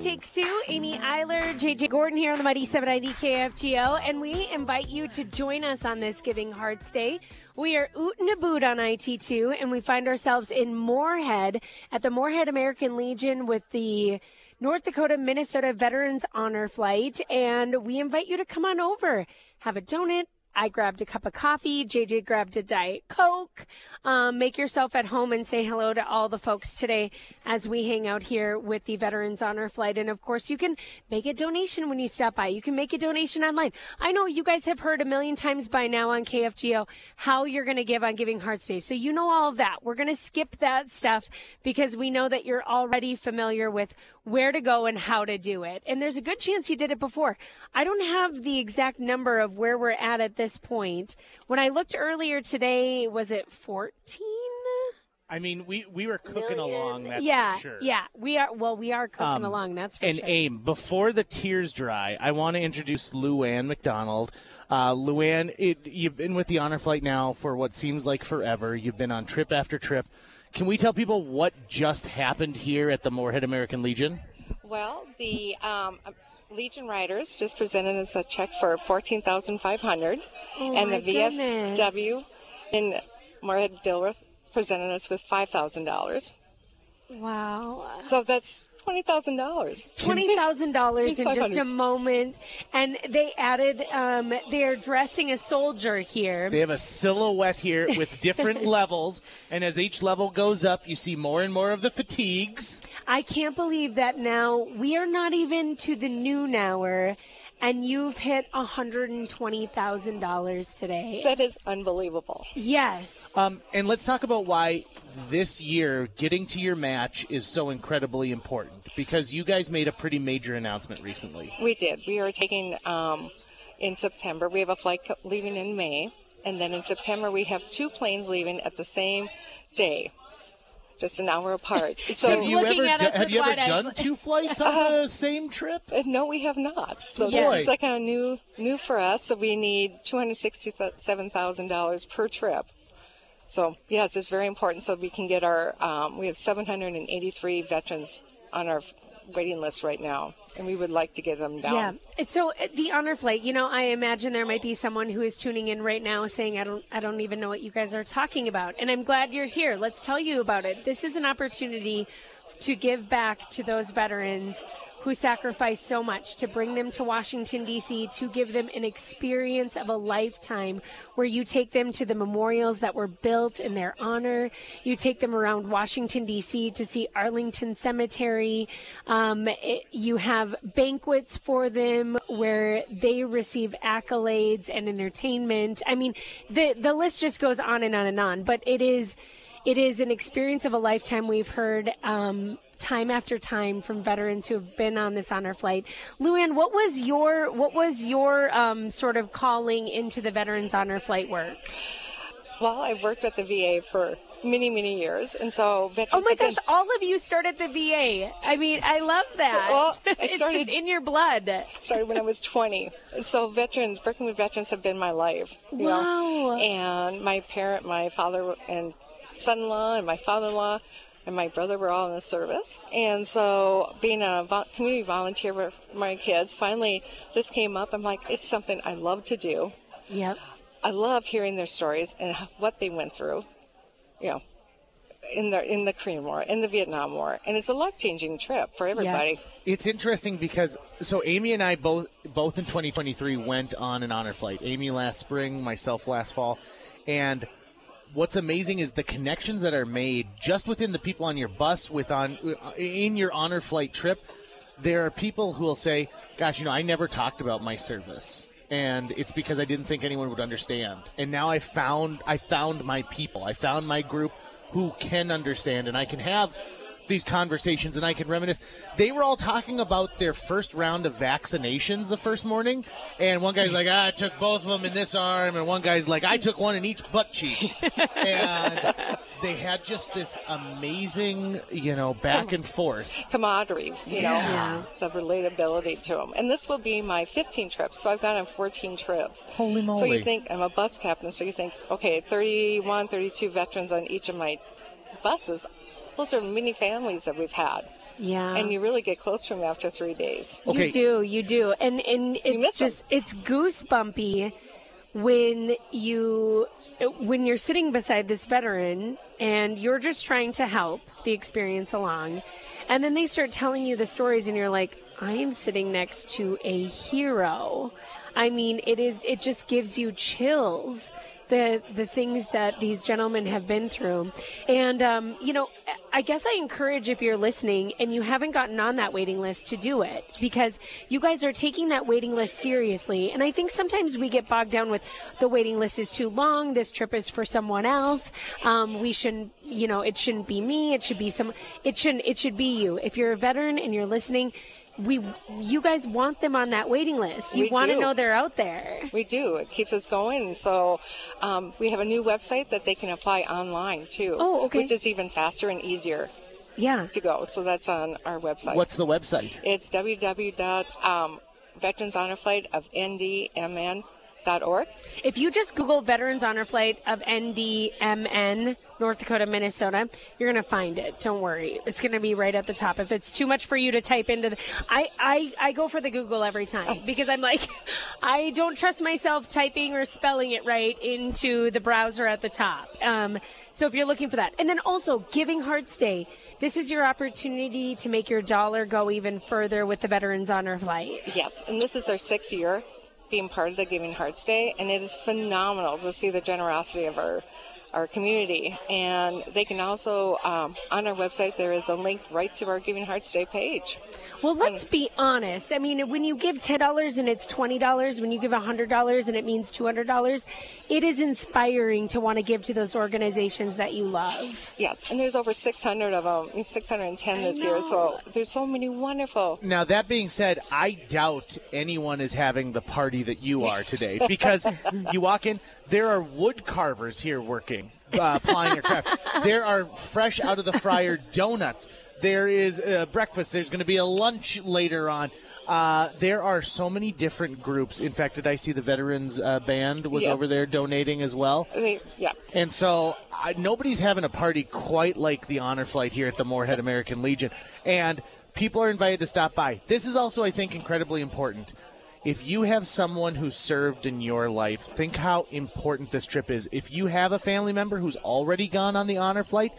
Takes Two. Amy Eiler, JJ Gordon here on the Mighty 790 KFGO, and we invite you to join us on this Giving Hearts Day. We are oot and a boot on IT2, and we find ourselves in Moorhead at the Moorhead American Legion with the North Dakota Minnesota Veterans Honor Flight, and we invite you to come on over, have a donut, I grabbed a cup of coffee. JJ grabbed a Diet Coke. Um, make yourself at home and say hello to all the folks today as we hang out here with the Veterans Honor Flight. And of course, you can make a donation when you stop by. You can make a donation online. I know you guys have heard a million times by now on KFGO how you're going to give on Giving Hearts Day. So you know all of that. We're going to skip that stuff because we know that you're already familiar with where to go and how to do it. And there's a good chance you did it before. I don't have the exact number of where we're at at this point. When I looked earlier today, was it 14? I mean, we, we were cooking Million? along. That's yeah, for sure. yeah, we are. Well, we are cooking Um, along. That's for and sure. aim before the tears dry. I want to introduce Luann McDonald. Uh, Luann, it, you've been with the Honor Flight now for what seems like forever. You've been on trip after trip. Can we tell people what just happened here at the Moorhead American Legion? Well, the um, Legion Riders just presented us a check for fourteen thousand five hundred, Oh and my the VFW in Moorhead Dilworth presented us with five thousand dollars. Wow. So that's twenty thousand dollars. Twenty thousand dollars in just a moment, and they added. Um, they're dressing a soldier here. They have a silhouette here with different levels, and as each level goes up, you see more and more of the fatigues. I can't believe that now we are not even to the noon hour, and you've hit hundred and twenty thousand dollars today. That is unbelievable. Yes. Um, and let's talk about why this year getting to your match is so incredibly important because you guys made a pretty major announcement recently. We did. We are taking um, in September. We have a flight leaving in May, and then in September we have two planes leaving at the same day, just an hour apart. So have you ever at do- us have you ever wide eyes. done two flights on the same trip? Uh, No, we have not. So Yes. this is like kind of new, new for us. So we need two hundred sixty-seven thousand dollars per trip. So yes, it's very important. So we can get our. Um, we have seven hundred and eighty-three veterans on our waiting list right now, and we would like to get them down. Yeah. It's So the honor flight, you know, I imagine there might be someone who is tuning in right now saying, "I don't, I don't even know what you guys are talking about," and I'm glad you're here. Let's tell you about it. This is an opportunity to give back to those veterans who sacrificed so much to bring them to Washington D.C. to give them an experience of a lifetime where you take them to the memorials that were built in their honor. You take them around Washington D.C. to see Arlington Cemetery. Um, it- you have banquets for them where they receive accolades and entertainment. I mean, the the list just goes on and on and on. But it is it is an experience of a lifetime. We've heard um, time after time from veterans who have been on this honor flight. Luann, what was your what was your um, sort of calling into the veterans honor flight work? Well, I've worked at the VA for many, many years, and so veterans. Oh my have been- gosh, all of you started the VA. I mean, I love that. Well, I it's started- just in your blood. started when I was 20. So veterans, working with veterans have been my life. You Wow. Know? And my parent, my father and son-in-law and my father-in-law and my brother were all in the service. And so being a vo- community volunteer for my kids, finally this came up. I'm like, it's something I love to do. Yep. I love hearing their stories and what they went through, you know, in the in the Korean War, in the Vietnam War, and it's a life changing trip for everybody. It's interesting because so Amy and I both both in 2023 went on an honor flight. Amy last spring, myself last fall, and what's amazing is the connections that are made just within the people on your bus with on in your honor flight trip. There are people who will say, "Gosh, you know, I never talked about my service." And it's because I didn't think anyone would understand. And now I found I found my people. I found my group who can understand and I can have these conversations and I can reminisce. They were all talking about their first round of vaccinations the first morning, and one guy's like, ah, "I took both of them in this arm," and one guy's like, "I took one in each butt cheek," and they had just this amazing, you know, back and forth. camaraderie, you Yeah. know, the relatability to them. And this will be my 15 trips, so I've gone on 14 trips. Holy moly! So you think, I'm a bus captain, so you think, okay, 31, 32 veterans on each of my buses. Those are mini families that we've had. Yeah. And you really get close to them after three days. Okay. You do, you do. And and miss it's 'em. just it's goosebumpy when you when you're sitting beside this veteran and you're just trying to help the experience along. And then they start telling you the stories and you're like, I am sitting next to a hero. I mean, it is it just gives you chills the the things that these gentlemen have been through. And um, you know, I guess I encourage if you're listening and you haven't gotten on that waiting list to do it because you guys are taking that waiting list seriously. And I think sometimes we get bogged down with the waiting list is too long. This trip is for someone else. Um, we shouldn't, you know, it shouldn't be me. It should be some. It shouldn't. It should be you. If you're a veteran and you're listening. We, you guys want them on that waiting list. You We want to know they're out there. We do. It keeps us going. So um, we have a new website that they can apply online too. Oh, okay. Which is even faster and easier Yeah. to go. So that's on our website. What's the website? It's www.veteranshonorflight of ndmn.org. If you just Google Veterans Honor Flight of NDMN, North Dakota, Minnesota, you're going to find it. Don't worry. It's going to be right at the top. If it's too much for you to type into the, I, I, I go for the Google every time because I'm like, I don't trust myself typing or spelling it right into the browser at the top. Um, so if you're looking for that. And then also Giving Hearts Day. This is your opportunity to make your dollar go even further with the Veterans Honor Flight. Yes, and this is our sixth year being part of the Giving Hearts Day, and it is phenomenal to see the generosity of our our community. And they can also um, on our website there is a link right to our Giving Hearts Day page. Well, let's be honest. I mean, when you give $10 and it's $20, when you give $100 and it means $200, it is inspiring to want to give to those organizations that you love. Yes, and there's over 600 of them, 610 this year. So there's so many wonderful. Now that being said, I doubt anyone is having the party that you are today because you walk in, there are wood carvers here working, uh, applying their craft. There are fresh out of the fryer donuts. There is uh, breakfast. There's going to be a lunch later on. Uh, there are so many different groups. In fact, did I see the veterans uh, band was Yeah. over there donating as well? They, yeah, And so I, nobody's having a party quite like the honor flight here at the Moorhead American Legion. And people are invited to stop by. This is also, I think, incredibly important. If you have someone who served in your life, think how important this trip is. If you have a family member who's already gone on the honor flight,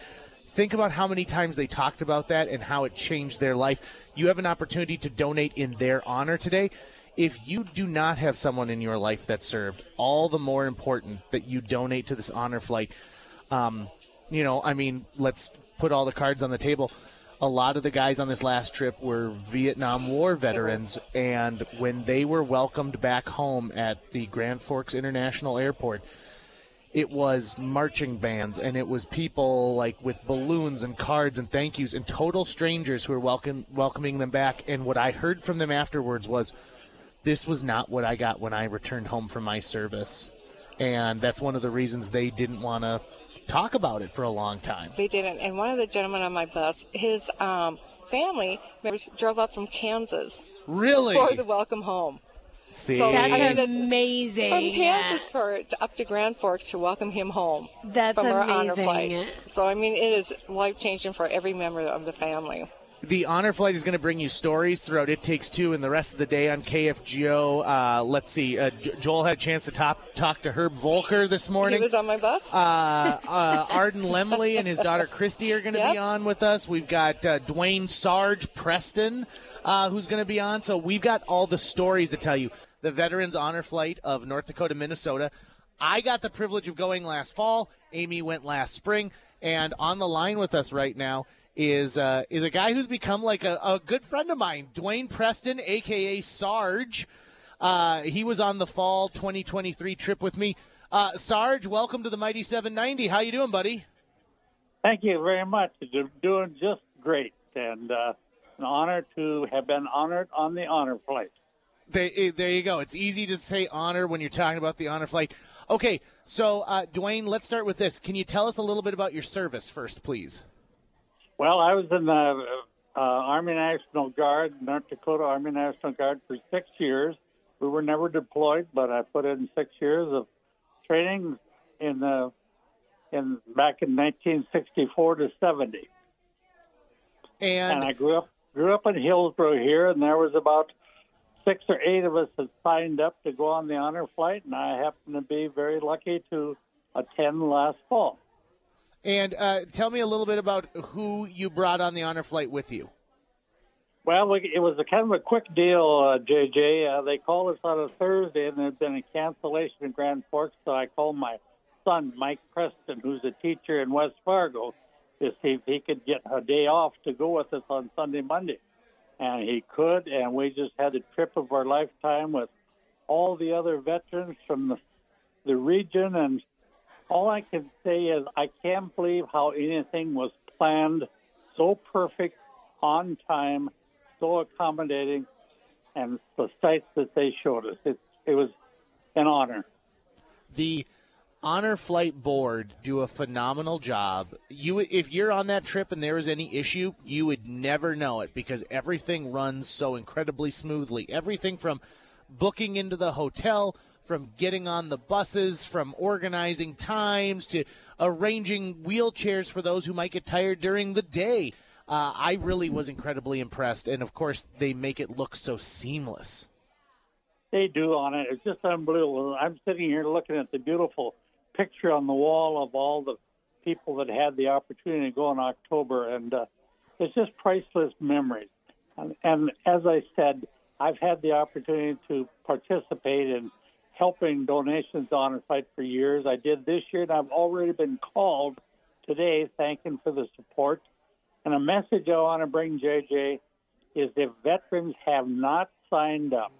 think about how many times they talked about that and how it changed their life. You have an opportunity to donate in their honor today. If you do not have someone in your life that served, all the more important that you donate to this honor flight. Um, you know, I mean, let's put all the cards on the table. A lot of the guys on this last trip were Vietnam War veterans, and when they were welcomed back home at the Grand Forks International Airport, it was marching bands and it was people like with balloons and cards and thank yous and total strangers who were welcome, welcoming them back. And what I heard from them afterwards was, this was not what I got when I returned home from my service. And that's one of the reasons they didn't want to talk about it for a long time. they didn't. And one of the gentlemen on my bus, his um, family members drove up from Kansas Really? for the welcome home. See, So, That's I mean, amazing. From Kansas for up to Grand Forks to welcome him home. That's from our honor amazing. flight. So I mean, it is life changing for every member of the family. The honor flight is going to bring you stories throughout It Takes Two and the rest of the day on KFGO. Uh, let's see. Uh, J- Joel had a chance to talk, talk to Herb Volker this morning. He was on my bus. uh, uh, Arden Lemley and his daughter Christy are going to Yep. be on with us. We've got uh, Dwayne Sarge Preston, uh, who's going to be on. So we've got all the stories to tell you. The Veterans Honor Flight of North Dakota, Minnesota. I got the privilege of going last fall. Amy went last spring, and on the line with us right now is uh, is a guy who's become like a, a good friend of mine, Dwayne Preston, aka Sarge. Uh, he was on the fall 2023 trip with me. Uh, Sarge, welcome to the Mighty 790. How you doing, buddy? Thank you very much. You're doing just great, and uh, an honor to have been honored on the honor flight. There, eh, there you go. It's easy to say honor when you're talking about the honor flight. Okay, so uh, Dwayne, let's start with this. Can you tell us a little bit about your service first, please? Well, I was in the uh, Army National Guard, North Dakota Army National Guard, for six years. We were never deployed, but I put in six years of training in the in back in 1964 to 70. And, and I grew up grew up in Hillsboro here, and there was about six or eight of us that signed up to go on the honor flight, and I happened to be very lucky to attend last fall. And uh, tell me a little bit about who you brought on the honor flight with you. Well, it was a kind of a quick deal, uh, JJ. Uh, they called us on a Thursday, and there'd been a cancellation in Grand Forks, so I called my son, Mike Preston, who's a teacher in West Fargo, to see if he could get a day off to go with us on Sunday, Monday. And he could, and we just had a trip of our lifetime with all the other veterans from the, the region. And all I can say is I can't believe how anything was planned so perfect, on time, so accommodating, and the sights that they showed us. It, it was an honor. The honor flight board do a phenomenal job. You, if you're on that trip and there is any issue, you would never know it because everything runs so incredibly smoothly. Everything from booking into the hotel, from getting on the buses, from organizing times to arranging wheelchairs for those who might get tired during the day. Uh, I really was incredibly impressed, and of course, they make it look so seamless. They do on it. It's just unbelievable. I'm sitting here looking at the beautiful picture on the wall of all the people that had the opportunity to go in October, and uh, it's just priceless memories. And, and as I said, I've had the opportunity to participate in helping donations on a site for years. I did this year, and I've already been called today thanking for the support. And a message I want to bring, JJ, is if veterans have not signed up,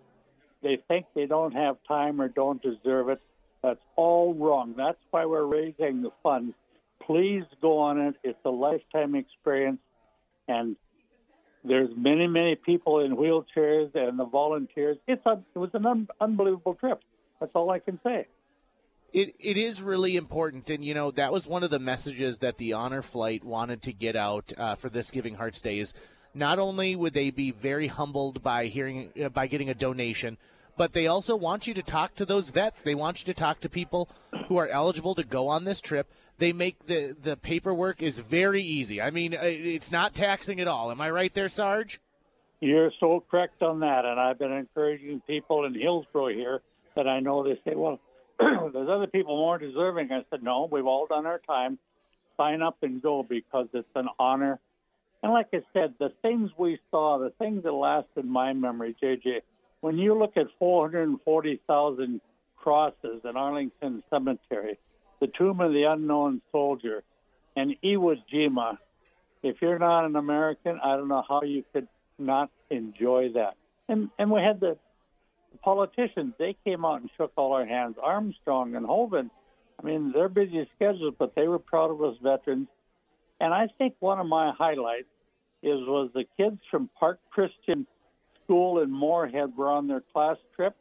they think they don't have time or don't deserve it, that's all wrong. That's why we're raising the funds. Please go on it. It's a lifetime experience, and there's many, many people in wheelchairs and the volunteers. It's a, it was an un- unbelievable trip. That's all I can say. It, it is really important, and you know that was one of the messages that the honor flight wanted to get out uh, for this Giving Hearts Day. Is not only would they be very humbled by hearing uh, by getting a donation, but they also want you to talk to those vets. They want you to talk to people who are eligible to go on this trip. They make the the paperwork is very easy. I mean, uh, it's not taxing at all. Am I right there, Sarge? You're so correct on that, and I've been encouraging people in Hillsboro here that I know they say, well, there's other people more deserving. I said, no, we've all done our time. Sign up and go because it's an honor. And like I said, the things we saw, the things that last in my memory, JJ, when you look at 440,000 crosses in Arlington Cemetery, the Tomb of the Unknown Soldier, and Iwo Jima, if you're not an American, I don't know how you could not enjoy that. And and we had the, politicians; they came out and shook all our hands. Armstrong and Hoeven, I mean, they're busy schedules, but they were proud of us veterans. And I think one of my highlights is was the kids from Park Christian school in Moorhead were on their class trip,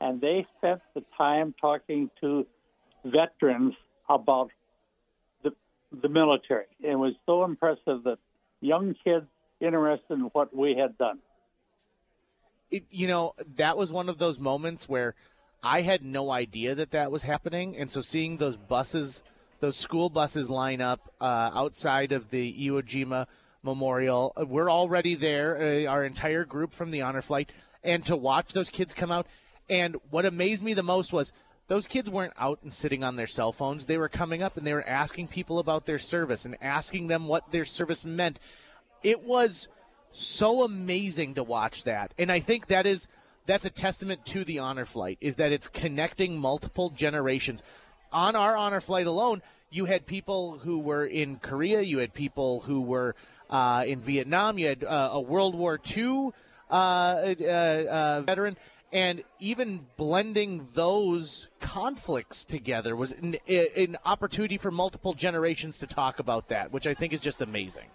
and they spent the time talking to veterans about the the military. It was so impressive that young kids interested in what we had done. It, you know, that was one of those moments where I had no idea that that was happening, and so seeing those buses, those school buses line up uh, outside of the Iwo Jima Memorial. Uh, we're already there, uh, our entire group from the honor flight, and to watch those kids come out. And what amazed me the most was those kids weren't out and sitting on their cell phones. They were coming up and they were asking people about their service and asking them what their service meant. It was so amazing to watch that. And I think that is that's a testament to the honor flight is that it's connecting multiple generations. On our honor flight alone, you had people who were in Korea, you had people who were uh, in Vietnam. You had uh, a World War II uh, uh, uh, veteran. And even blending those conflicts together was an, an opportunity for multiple generations to talk about that, which I think is just amazing.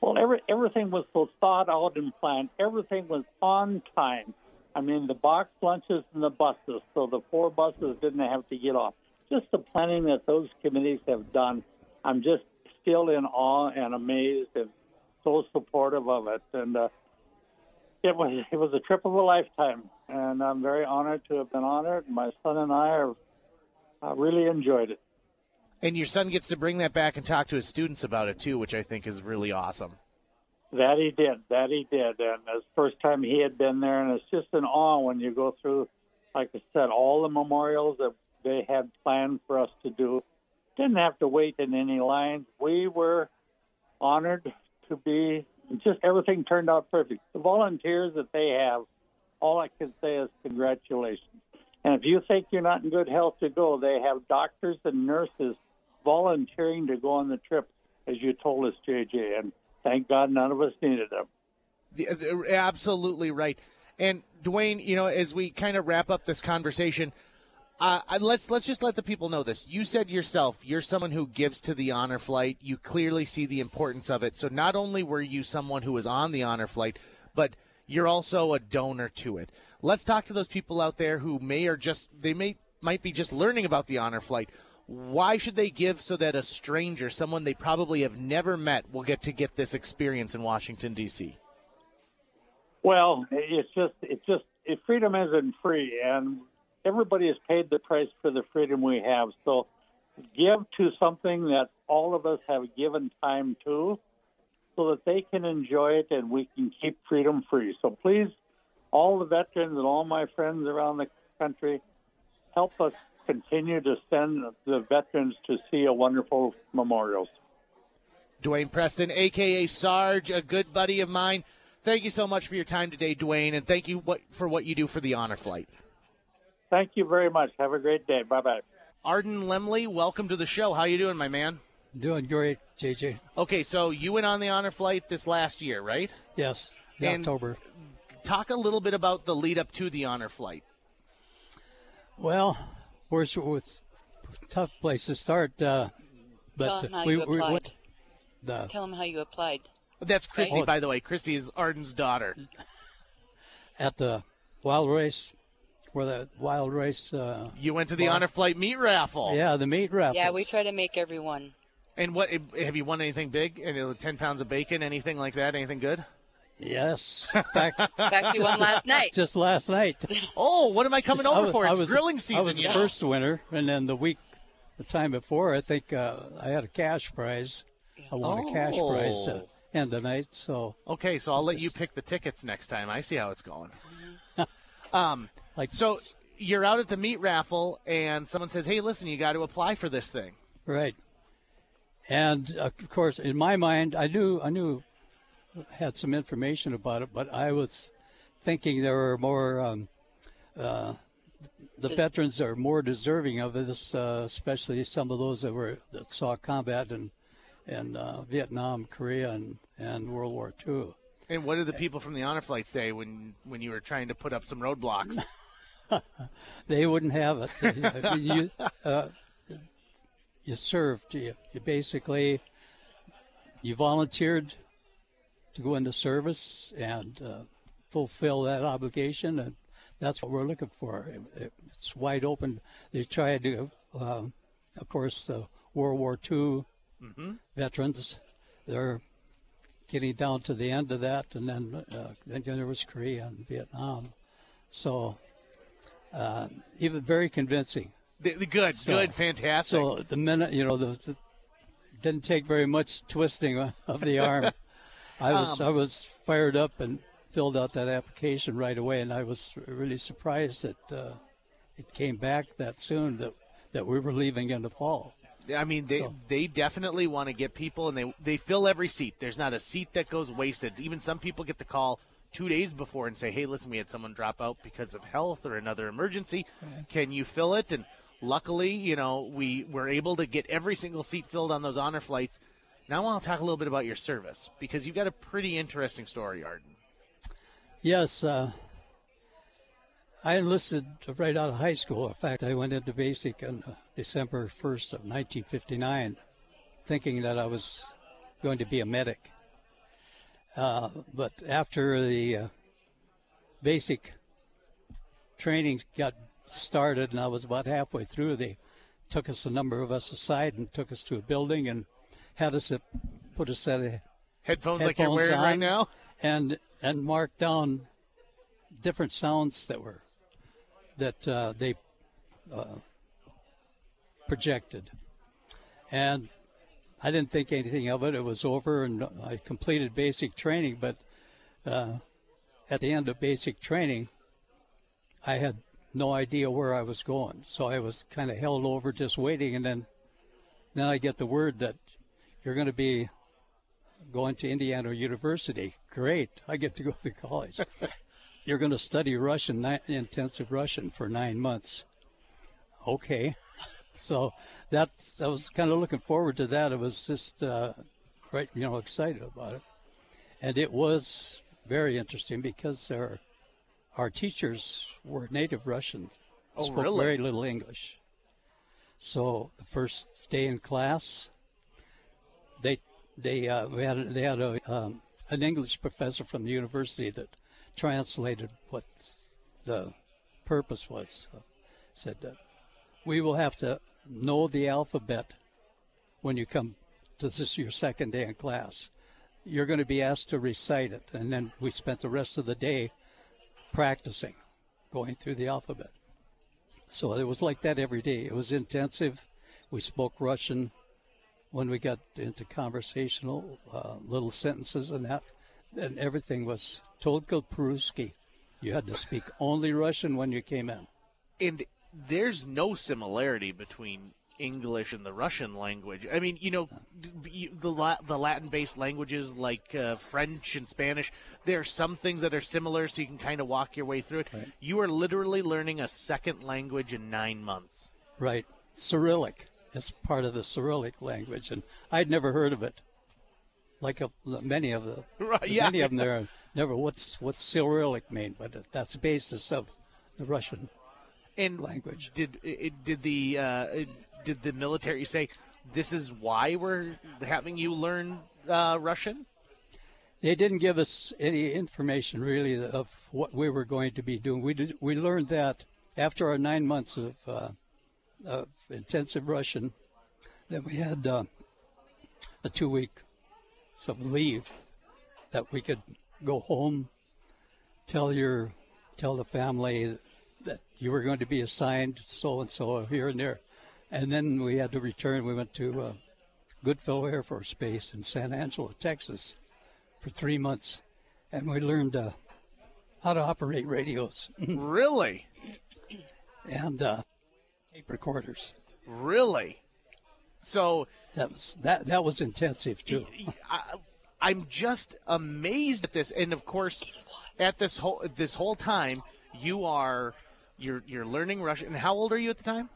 Well, every, everything was so thought out and planned. Everything was on time. I mean, the box lunches and the buses, so the four buses didn't have to get off. Just the planning that those committees have done, I'm just still in awe and amazed and so supportive of it. And uh, it was it was a trip of a lifetime, and I'm very honored to have been on it. My son and I are uh, really enjoyed it. And your son gets to bring that back and talk to his students about it too, which I think is really awesome. That he did. That he did. And it's the first time he had been there, and it's just an awe when you go through, like I said, all the memorials that they had planned for us to do. Didn't have to wait in any lines. We were honored to be. Just everything turned out perfect. The volunteers that they have, all I can say is congratulations. And if you think you're not in good health to go, they have doctors and nurses volunteering to go on the trip, as you told us, JJ. And thank God none of us needed them. The- Absolutely right. And Dwayne, you know, as we kind of wrap up this conversation, uh, let's let's just let the people know this. You said yourself, you're someone who gives to the honor flight. You clearly see the importance of it. So not only were you someone who was on the honor flight, but you're also a donor to it. Let's talk to those people out there who may or just they may might be just learning about the honor flight. Why should they give so that a stranger, someone they probably have never met, will get to get this experience in Washington D.C.? Well, it's just it's just freedom isn't free, and everybody has paid the price for the freedom we have. So, give to something that all of us have given time to, so that they can enjoy it and we can keep freedom free. So, please, all the veterans and all my friends around the country, help us continue to send the veterans to see a wonderful memorials. Dwayne Preston, aka Sarge, a good buddy of mine. Thank you so much for your time today, Dwayne, and thank you for what you do for the honor flight. Thank you very much. Have a great day. Bye bye. Arden Lemley, welcome to the show. How you doing, my man? Doing great, JJ. Okay, so you went on the honor flight this last year, right? Yes, in And- October. Talk a little bit about the lead up to the honor flight. Well, we're it's a tough place to start, uh, but Tell them how we, you we, applied. went- the, Tell them how you applied. That's Christy, Oh. by the way. Christy is Arden's daughter. at the wild race, where the wild race, uh, You went to the Well- honor flight meat raffle. yeah, the meat raffle. Yeah, we try to make everyone. And what have you won anything big? Any- Ten pounds of bacon, anything like that? Anything good? Yes, in fact, In fact, we won last night. just last night. Oh, what am I coming I over was- for? I It's was- grilling season. I was you the first winner, and then the week, the time before, I think uh, I had a cash prize. I won a cash prize Oh. uh, end of night. So Okay, so I'll let you pick the tickets next time. I see how it's going. um, like so you're out at the meat raffle, and someone says, "Hey, listen, you got to apply for this thing." Right. And uh, of course, in my mind, I knew I knew had some information about it, but I was thinking there were more. Um, uh, the veterans are more deserving of this, uh, especially some of those that were that saw combat in in uh, Vietnam, Korea, and, and World War II. And what did the people from the honor flight say when when you were trying to put up some roadblocks? They wouldn't have it. I mean, you, uh, you served. You, you basically you volunteered to go into service and uh, fulfill that obligation, and that's what we're looking for. It- it- it's wide open. They tried to, um, of course, uh, World War II veterans. They're getting down to the end of that, and then uh, then there was Korea and Vietnam. So uh, even very convincing. The- the good, So- good, fantastic. So the minute you know, the, the it didn't take very much twisting of the arm. I was Um, I was fired up and filled out that application right away, and I was really surprised that uh, it came back that soon that that we were leaving in the fall. I mean, they So- they definitely want to get people, and they they fill every seat. There's not a seat that goes wasted. Even some people get the call two days before and say, "Hey, listen, we had someone drop out because of health or another emergency. Can you fill it?" And luckily, you know, we were able to get every single seat filled on those honor flights. Now I want to talk a little bit about your service because you've got a pretty interesting story, Arden. Yes, uh, I enlisted right out of high school. In fact, I went into basic on uh, December 1st of 1959, thinking that I was going to be a medic. Uh, but after the uh, basic training got started, and I was about halfway through, they took us, a number of us aside, and took us to a building and had us uh, put a set of Headphones, like you're Headphones wearing right now. and and mark down different sounds that were that uh, they uh, projected, and I didn't think anything of it. It was over, and I completed basic training. But uh, at the end of basic training, I had no idea where I was going, so I was kind of held over, just waiting. And then, then I get the word that you're going to be going to Indiana University. Great, I get to go to college. you're going to study Russian, intensive Russian, for nine months. Okay. So that's I was kind of looking forward to that. It was just uh, quite you know excited about it, and it was very interesting because our our teachers were native Russian, Oh, spoke really? very little English. So the first day in class, they they uh, we had they had a um, an English professor from the university that translated what the purpose was. So said that we will have to know the alphabet when you come to this your second day in class. You're going to be asked to recite it, and then we spent the rest of the day practicing, going through the alphabet. So it was like that every day. It was intensive. We spoke Russian when we got into conversational uh, little sentences and that, and everything was Tolko Peruski. You had to speak only Russian when you came in. and there's no similarity between English and the Russian language. I mean, you know, the La- the Latin-based languages like uh, French and Spanish. There are some things that are similar, so you can kind of walk your way through it. Right. You are literally learning a second language in nine months. Right. Cyrillic. It's part of the Cyrillic language, and I'd never heard of it. Like a, many of the Right, yeah. many of them there never what's what's Cyrillic mean, but that's the basis of the Russian. And Language. Did it, did the uh, did the military say this is why we're having you learn uh, Russian? They didn't give us any information really of what we were going to be doing. We did, we learned that after our nine months of, uh, of intensive Russian, Then we had uh, a two week some leave that we could go home, tell your tell the family that you were going to be assigned so and so here and there, and then we had to return. We went to uh, Goodfellow Air Force Base in San Angelo, Texas for three months, and we learned uh, how to operate radios. Really, and uh, tape recorders. really. So That was that that was intensive too. I, I'm just amazed at this, and of course, at this whole this whole time, you are you're you're learning Russian. And how old are you at the time?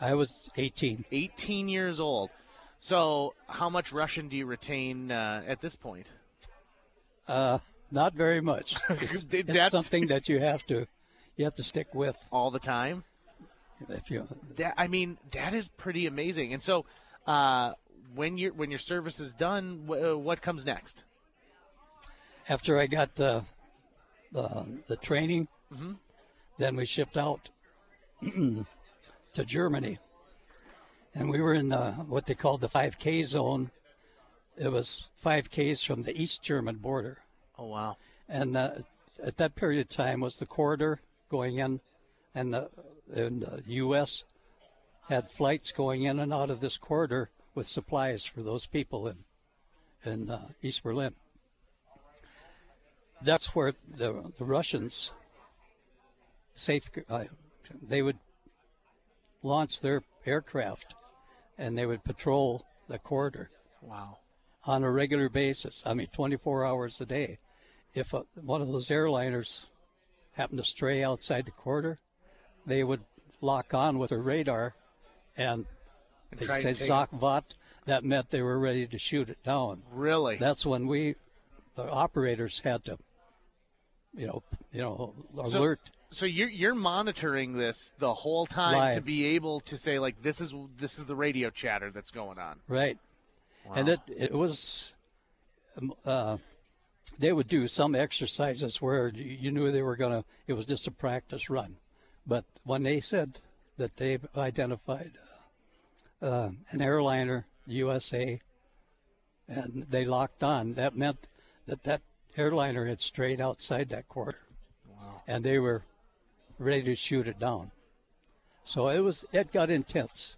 I was 18. 18 years old. So, how much Russian do you retain uh, at this point? Uh, not very much. It's, That's- it's something that you have to you have to stick with All the time? If you That I mean, that is pretty amazing. And so, uh, when your when your service is done, wh- uh, what comes next? after I got the the, the training, then we shipped out to Germany, and we were in the, what they called the 5K zone. It was 5Ks from the East German border, Oh wow! and uh, at that period of time was the corridor going in, and the, and the U.S. had flights going in and out of this corridor with supplies for those people in in uh, East Berlin. That's where the the Russians safe uh, they would launch their aircraft and they would patrol the corridor Wow! on a regular basis. I mean, 24 hours a day. If a, one of those airliners happened to stray outside the corridor, they would lock on with a radar, and they said Zachvat. That meant they were ready to shoot it down. Really? That's when we, the operators, had to, you know, you know, so, alert. So you're you're monitoring this the whole time to be able to say like this is this is the radio chatter that's going on. Right. And it it was, um, uh, they would do some exercises where you you knew they were gonna. It was just a practice run, but when they said that they identified uh, uh, an airliner, USA, and they locked on, that meant that that airliner had strayed outside that corridor, and they were ready to shoot it down. So it was it got intense.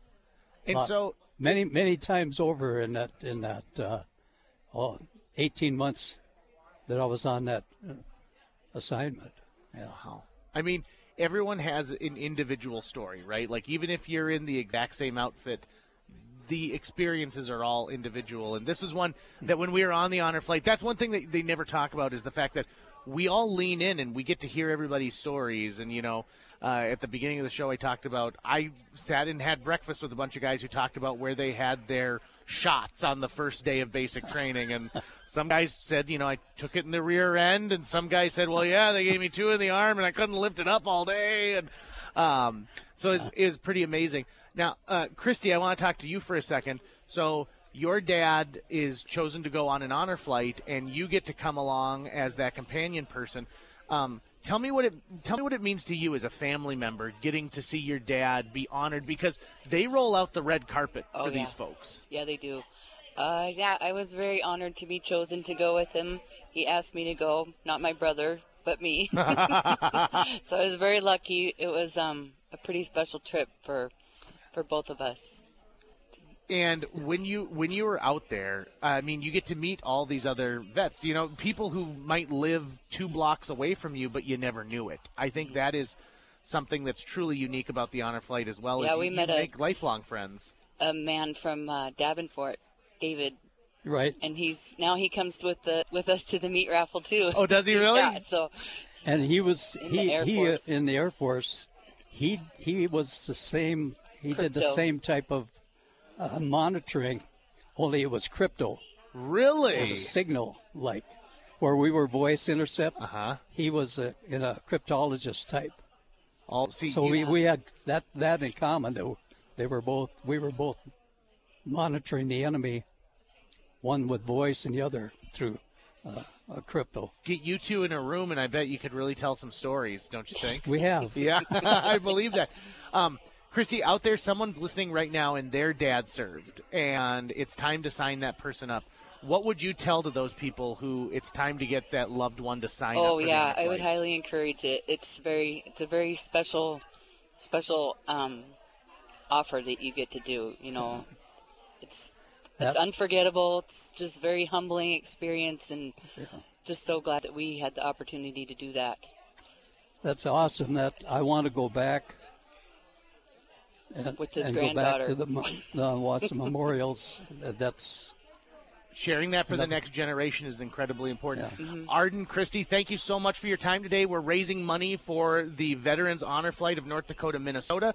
And so many many times over in that in that uh, oh, 18 months that I was on that uh, assignment. Yeah. Wow. I mean, everyone has an individual story, right? Like even if you're in the exact same outfit, the experiences are all individual. And this is one that when we were on the honor flight, that's one thing that they never talk about is the fact that we all lean in and we get to hear everybody's stories. And you know, uh, at the beginning of the show, I talked about I sat and had breakfast with a bunch of guys who talked about where they had their shots on the first day of basic training and some guys said you know i took it in the rear end and some guy said well yeah they gave me two in the arm and i couldn't lift it up all day and um, so it's, it's pretty amazing now uh, christy i want to talk to you for a second so your dad is chosen to go on an honor flight and you get to come along as that companion person um, tell me what it tell me what it means to you as a family member getting to see your dad be honored because they roll out the red carpet Oh, for yeah. these folks. Yeah, they do. Uh, yeah, I was very honored to be chosen to go with him. He asked me to go, not my brother, but me. so I was very lucky. It was um, a pretty special trip for for both of us. And when you when you were out there, I mean, you get to meet all these other vets. You know, people who might live two blocks away from you, but you never knew it. I think that is something that's truly unique about the honor flight as well. Yeah, is we you, met you a- make lifelong friends. A man from uh, Davenport, David, Right. and he's now he comes with the with us to the meat raffle too. Oh, does he really? yeah. So And he was In the he Air he uh, Force. in the Air Force. He he was the same. He did the same type of uh, monitoring, only it was crypto. It Really? was signal like, where we were voice intercept. Uh huh. He was a, in a cryptologist type. All see. So you- we, we had that that in common. They, they were both we were both monitoring the enemy, one with voice and the other through uh, a crypto. get you two in a room, and I bet you could really tell some stories, don't you think? We have. Yeah, I believe that. Um, Christy, out there, someone's listening right now, and their dad served, and it's time to sign that person up. What would you tell to those people who it's time to get that loved one to sign up? Oh yeah, I would highly encourage it. It's very, it's a very special, special um, offer that you get to do. You know, it's it's That- unforgettable. It's just very humbling experience, and just so glad that we had the opportunity to do that. That's awesome. That I want to go back. And, With his and go back to the, mo- the Watson memorials. That's Sharing that for the next generation is incredibly important. Yeah. Mm-hmm. Arden, Christy, thank you so much for your time today. We're raising money for the Veterans Honor Flight of North Dakota, Minnesota.